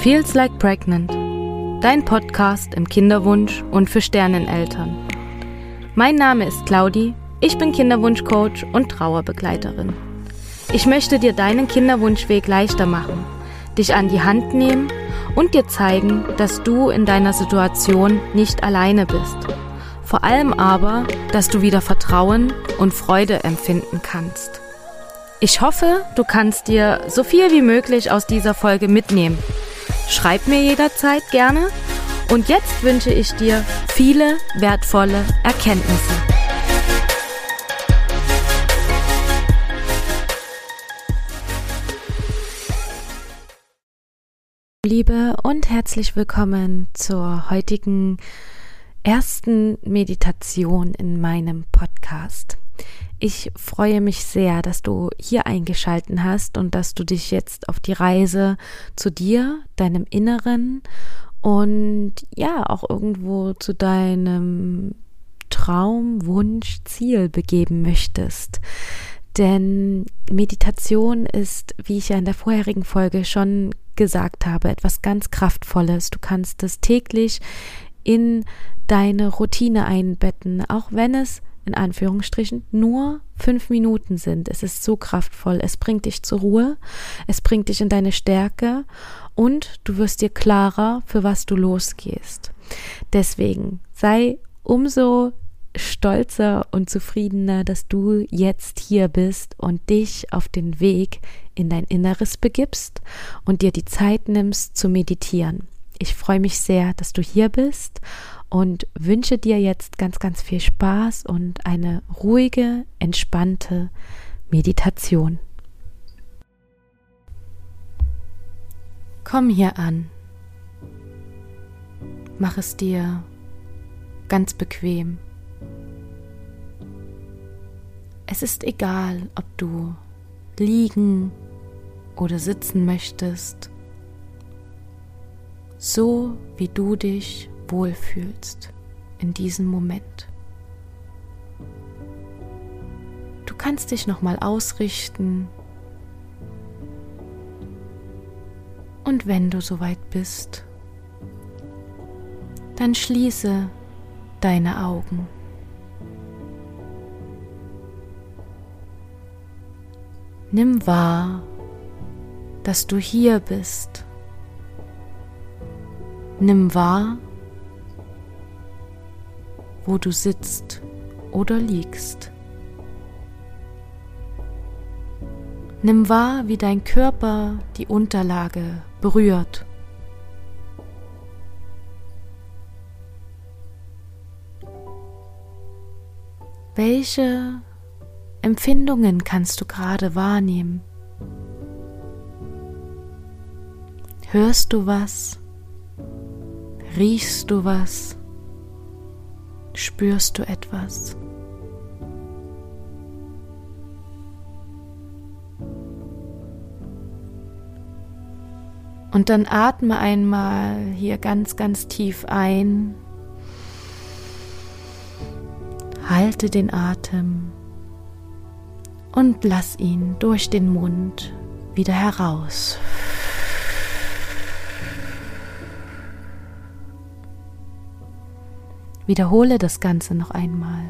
Feels Like Pregnant, dein Podcast im Kinderwunsch und für Sterneneltern. Mein Name ist Claudi, ich bin Kinderwunschcoach und Trauerbegleiterin. Ich möchte dir deinen Kinderwunschweg leichter machen, dich an die Hand nehmen und dir zeigen, dass du in deiner Situation nicht alleine bist. Vor allem aber, dass du wieder Vertrauen und Freude empfinden kannst. Ich hoffe, du kannst dir so viel wie möglich aus dieser Folge mitnehmen Schreib mir jederzeit gerne. Und jetzt wünsche ich dir viele wertvolle Erkenntnisse. Liebe und herzlich willkommen zur heutigen ersten Meditation in meinem Podcast. Ich freue mich sehr, dass du hier eingeschalten hast und dass du dich jetzt auf die Reise zu dir, deinem Inneren und ja, auch irgendwo zu deinem Traum, Wunsch, Ziel begeben möchtest. Denn Meditation ist, wie ich ja in der vorherigen Folge schon gesagt habe, etwas ganz Kraftvolles. Du kannst es täglich in deine Routine einbetten, auch wenn es in Anführungsstrichen nur fünf Minuten sind. Es ist so kraftvoll. Es bringt dich zur Ruhe, es bringt dich in deine Stärke und du wirst dir klarer, für was du losgehst. Deswegen sei umso stolzer und zufriedener, dass du jetzt hier bist und dich auf den Weg in dein Inneres begibst und dir die Zeit nimmst zu meditieren. Ich freue mich sehr, dass du hier bist und wünsche dir jetzt ganz, ganz viel Spaß und eine ruhige, entspannte Meditation. Komm hier an. Mach es dir ganz bequem. Es ist egal, ob du liegen oder sitzen möchtest, so wie du dich wohlfühlst in diesem Moment. Du kannst dich nochmal ausrichten und wenn du soweit bist, dann schließe deine Augen. Nimm wahr, dass du hier bist. Nimm wahr, wo du sitzt oder liegst. Nimm wahr, wie dein Körper die Unterlage berührt. Welche Empfindungen kannst du gerade wahrnehmen? Hörst du was? Riechst du was? Spürst du etwas? Und dann atme einmal hier ganz, ganz tief ein. Halte den Atem und lass ihn durch den Mund wieder heraus. Wiederhole das Ganze noch einmal.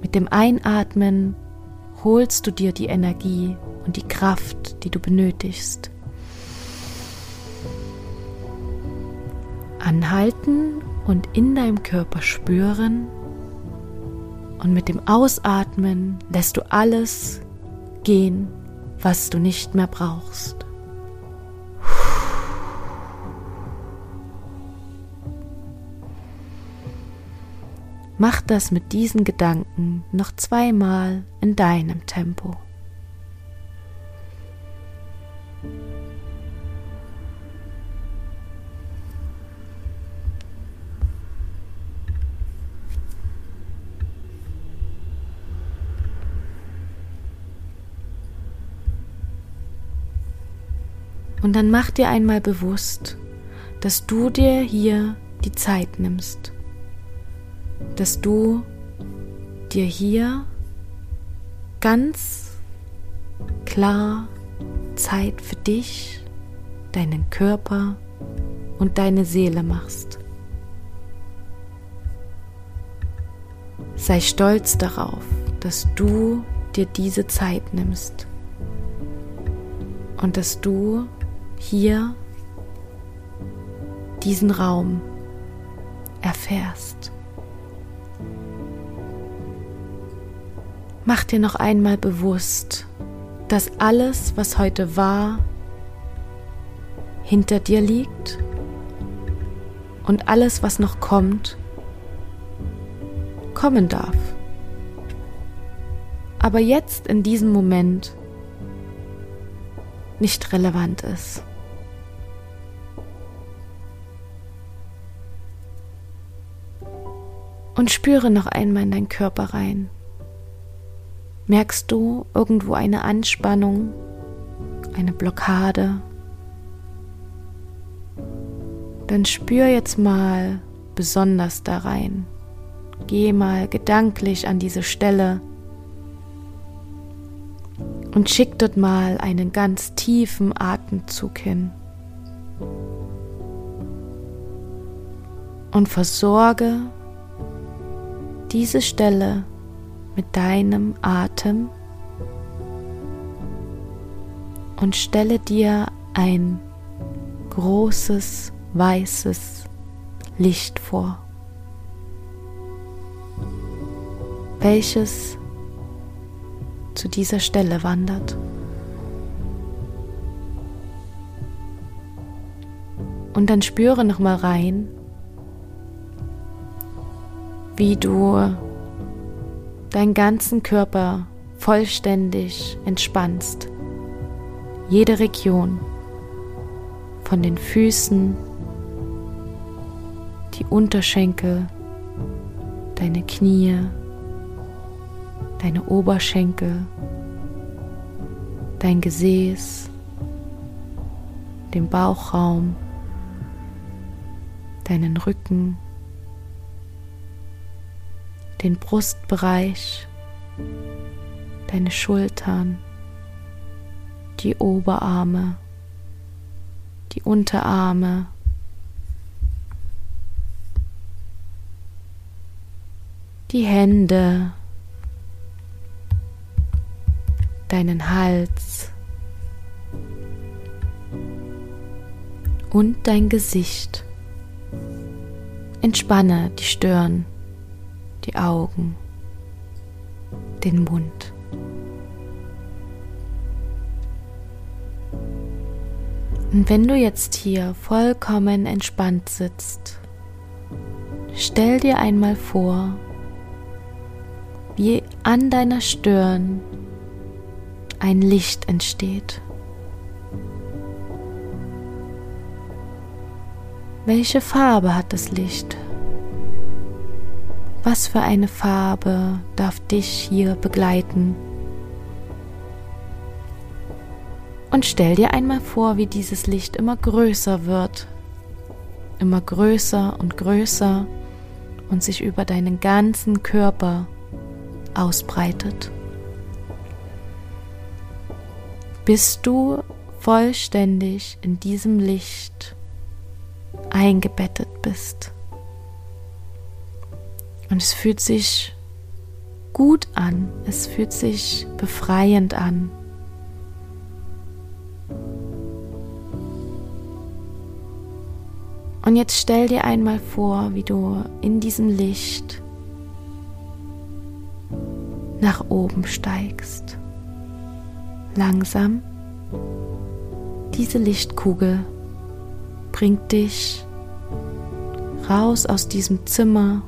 Mit dem Einatmen holst du dir die Energie und die Kraft, die du benötigst. Anhalten und in deinem Körper spüren, und mit dem Ausatmen lässt du alles gehen, was du nicht mehr brauchst. Mach das mit diesen Gedanken noch zweimal in deinem Tempo. Und dann mach dir einmal bewusst, dass du dir hier die Zeit nimmst. dass du dir hier ganz klar Zeit für dich, deinen Körper und deine Seele machst. Sei stolz darauf, dass du dir diese Zeit nimmst und dass du hier diesen Raum erfährst. Mach dir noch einmal bewusst, dass alles, was heute war, hinter dir liegt und alles, was noch kommt, kommen darf. Aber jetzt in diesem Moment nicht relevant ist. Und spüre noch einmal in deinen Körper rein. Merkst du irgendwo eine Anspannung, eine Blockade? Dann spür jetzt mal besonders da rein. Geh mal gedanklich an diese Stelle und schick dort mal einen ganz tiefen Atemzug hin. Und versorge diese Stelle mit deinem Atem und stelle dir ein großes weißes Licht vor, welches zu dieser Stelle wandert. Und dann spüre noch mal rein, wie du deinen ganzen Körper vollständig entspannst. Jede Region von den Füßen, die Unterschenkel, deine Knie, deine Oberschenkel, dein Gesäß, den Bauchraum, deinen Rücken, den Brustbereich, deine Schultern, die Oberarme, die Unterarme, die Hände, deinen Hals und dein Gesicht. Entspanne die Stirn die Augen, den Mund. Und wenn du jetzt hier vollkommen entspannt sitzt, stell dir einmal vor, wie an deiner Stirn ein Licht entsteht. Welche Farbe hat das Licht? Was für eine Farbe darf dich hier begleiten? Und stell dir einmal vor, wie dieses Licht immer größer wird, immer größer und größer und sich über deinen ganzen Körper ausbreitet. Bis du vollständig in diesem Licht eingebettet bist. Und es fühlt sich gut an, es fühlt sich befreiend an. Und jetzt stell dir einmal vor, wie du in diesem Licht nach oben steigst. Langsam. Diese Lichtkugel bringt dich raus aus diesem Zimmer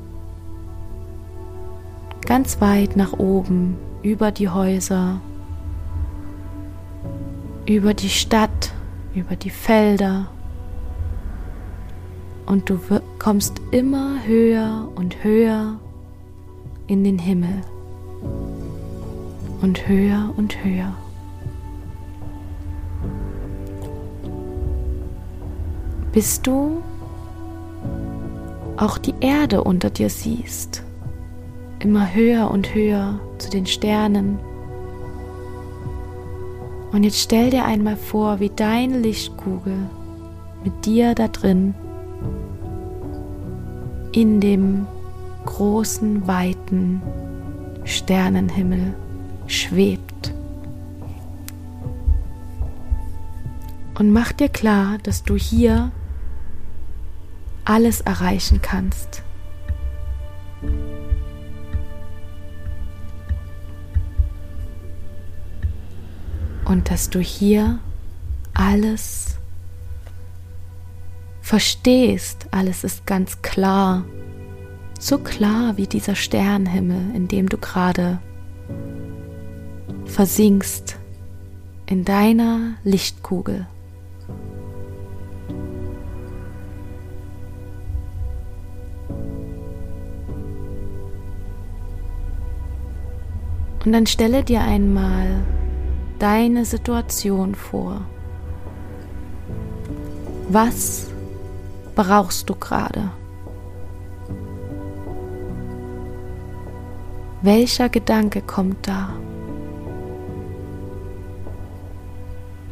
ganz weit nach oben, über die Häuser, über die Stadt, über die Felder. Und du kommst immer höher und höher in den Himmel. Und höher und höher. Bis du auch die Erde unter dir siehst immer höher und höher zu den Sternen. Und jetzt stell dir einmal vor, wie deine Lichtkugel mit dir da drin in dem großen, weiten Sternenhimmel schwebt. Und mach dir klar, dass du hier alles erreichen kannst. Und dass du hier alles verstehst, alles ist ganz klar, so klar wie dieser Sternenhimmel, in dem du gerade versinkst in deiner Lichtkugel. Und dann stelle dir einmal deine Situation vor. Was brauchst du gerade? Welcher Gedanke kommt da?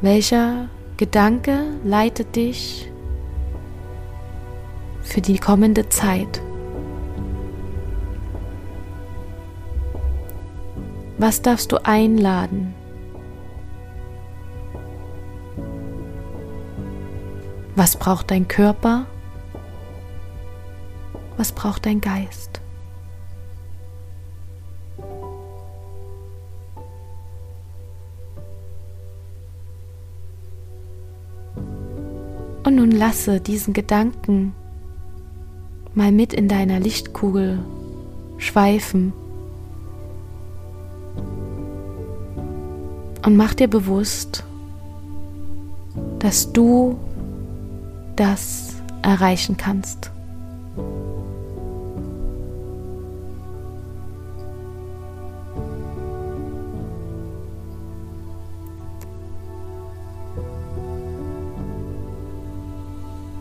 Welcher Gedanke leitet dich für die kommende Zeit? Was darfst du einladen? Was braucht dein Körper? Was braucht dein Geist? Und nun lasse diesen Gedanken mal mit in deiner Lichtkugel schweifen Und mach dir bewusst, dass du das erreichen kannst.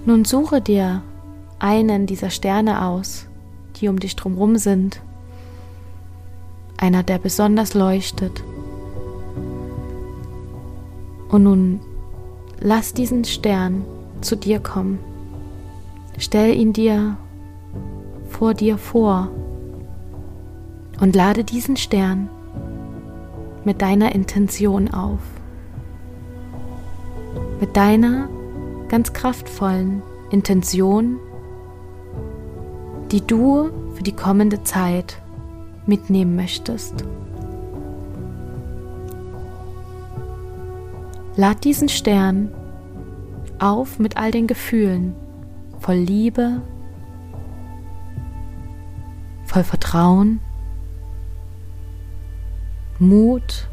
Nun suche dir einen dieser Sterne aus, die um dich drumherum sind. Einer, der besonders leuchtet. Und nun lass diesen Stern zu dir kommen. Stell ihn dir vor dir vor und lade diesen Stern mit deiner Intention auf. Mit deiner ganz kraftvollen Intention, die du für die kommende Zeit mitnehmen möchtest. Lad diesen Stern auf mit all den Gefühlen, voll Liebe, voll Vertrauen, Mut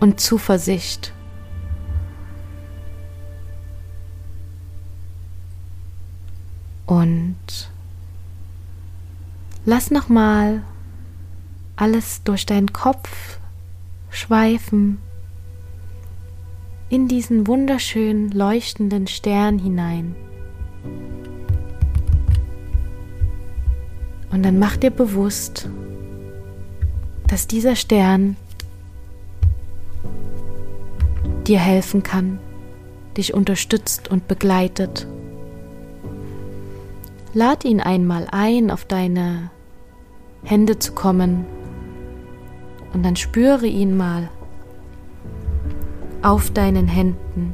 und Zuversicht. Und lass nochmal alles durch deinen Kopf schweifen in diesen wunderschönen leuchtenden Stern hinein. Und dann mach dir bewusst, dass dieser Stern dir helfen kann, dich unterstützt und begleitet. Lad ihn einmal ein, auf deine Hände zu kommen und dann spüre ihn mal auf deinen Händen.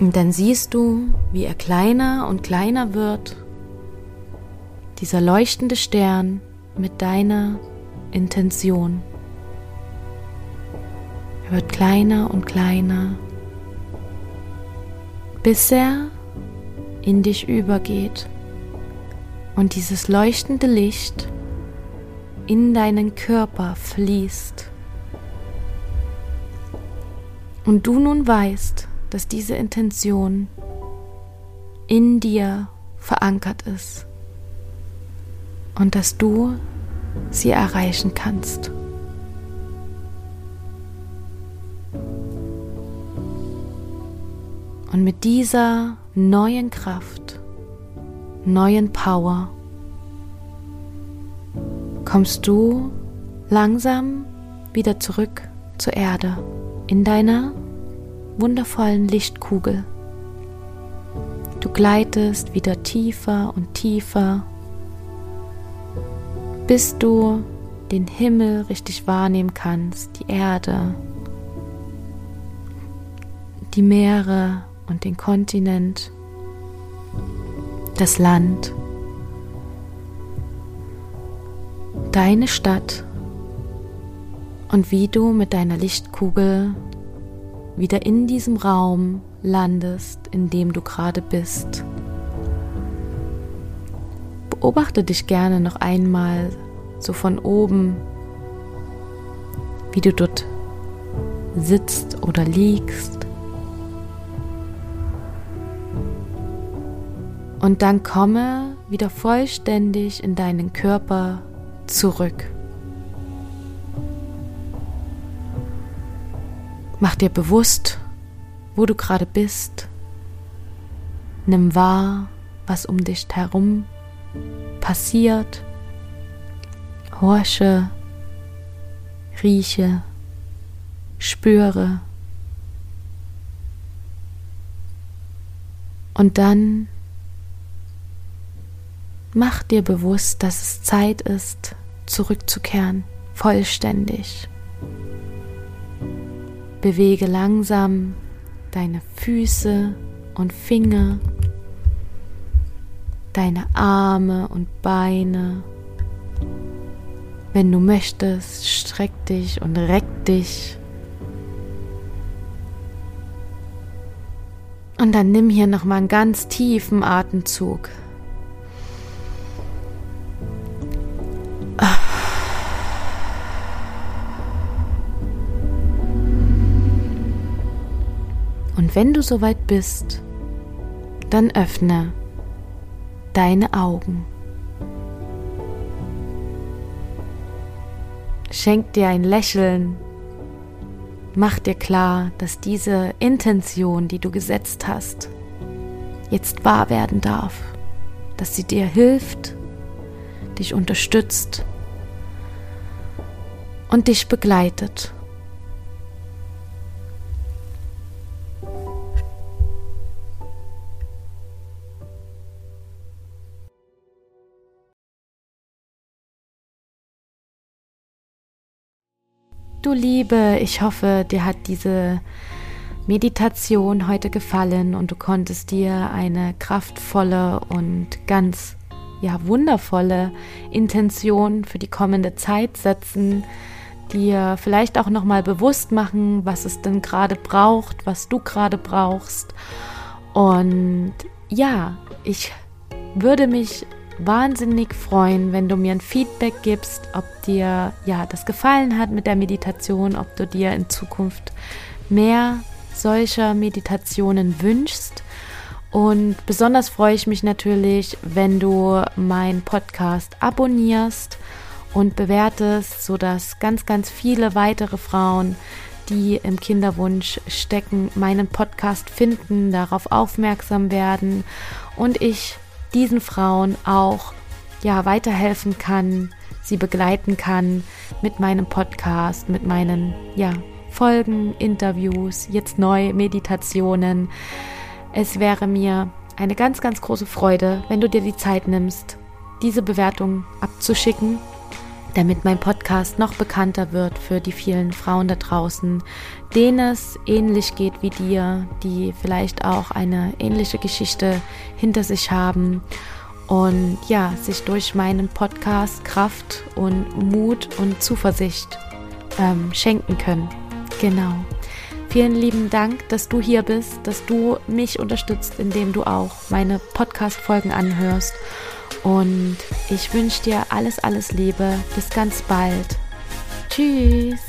Und dann siehst du, wie er kleiner und kleiner wird, dieser leuchtende Stern mit deiner Intention. Er wird kleiner und kleiner, bis er in dich übergeht und dieses leuchtende Licht in deinen Körper fließt. Und du nun weißt, dass diese Intention in dir verankert ist und dass du sie erreichen kannst. Und mit dieser neuen Kraft, neuen Power kommst du langsam wieder zurück zur Erde in deiner wundervollen Lichtkugel. Du gleitest wieder tiefer und tiefer, bis du den Himmel richtig wahrnehmen kannst, die Erde, die Meere und den Kontinent, das Land, deine Stadt und wie du mit deiner Lichtkugel wieder in diesem Raum landest, in dem du gerade bist. Beobachte dich gerne noch einmal so von oben, wie du dort sitzt oder liegst. Und dann komme wieder vollständig in deinen Körper zurück. Mach dir bewusst, wo du gerade bist. Nimm wahr, was um dich herum passiert. Horche, rieche, spüre. Und dann mach dir bewusst, dass es Zeit ist, zurückzukehren, vollständig. Bewege langsam deine Füße und Finger, deine Arme und Beine. Wenn du möchtest, streck dich und reck dich. Und dann nimm hier nochmal einen ganz tiefen Atemzug. Wenn du soweit bist, dann öffne deine Augen. Schenk dir ein Lächeln. Mach dir klar, dass diese Intention, die du gesetzt hast, jetzt wahr werden darf. Dass sie dir hilft, dich unterstützt und dich begleitet. Du Liebe, ich hoffe, dir hat diese Meditation heute gefallen und du konntest dir eine kraftvolle und ganz ja wundervolle Intention für die kommende Zeit setzen, dir vielleicht auch noch mal bewusst machen, was es denn gerade braucht, was du gerade brauchst. Und ja, ich würde mich wahnsinnig freuen, wenn du mir ein Feedback gibst, ob dir ja das gefallen hat mit der Meditation, ob du dir in Zukunft mehr solcher Meditationen wünschst. Und besonders freue ich mich natürlich, wenn du meinen Podcast abonnierst und bewertest, sodass ganz, ganz viele weitere Frauen, die im Kinderwunsch stecken, meinen Podcast finden, darauf aufmerksam werden und ich diesen Frauen auch ja weiterhelfen kann, sie begleiten kann mit meinem Podcast, mit meinen ja Folgen, Interviews, jetzt neu Meditationen. Es wäre mir eine ganz, ganz große Freude, wenn du dir die Zeit nimmst, diese Bewertung abzuschicken, damit mein Podcast noch bekannter wird für die vielen Frauen da draußen, denen es ähnlich geht wie dir, die vielleicht auch eine ähnliche Geschichte hinter sich haben und ja, sich durch meinen Podcast Kraft und Mut und Zuversicht ähm, schenken können. Genau. Vielen lieben Dank, dass du hier bist, dass du mich unterstützt, indem du auch meine Podcast-Folgen anhörst. Und ich wünsche dir alles, alles Liebe. Bis ganz bald. Tschüss.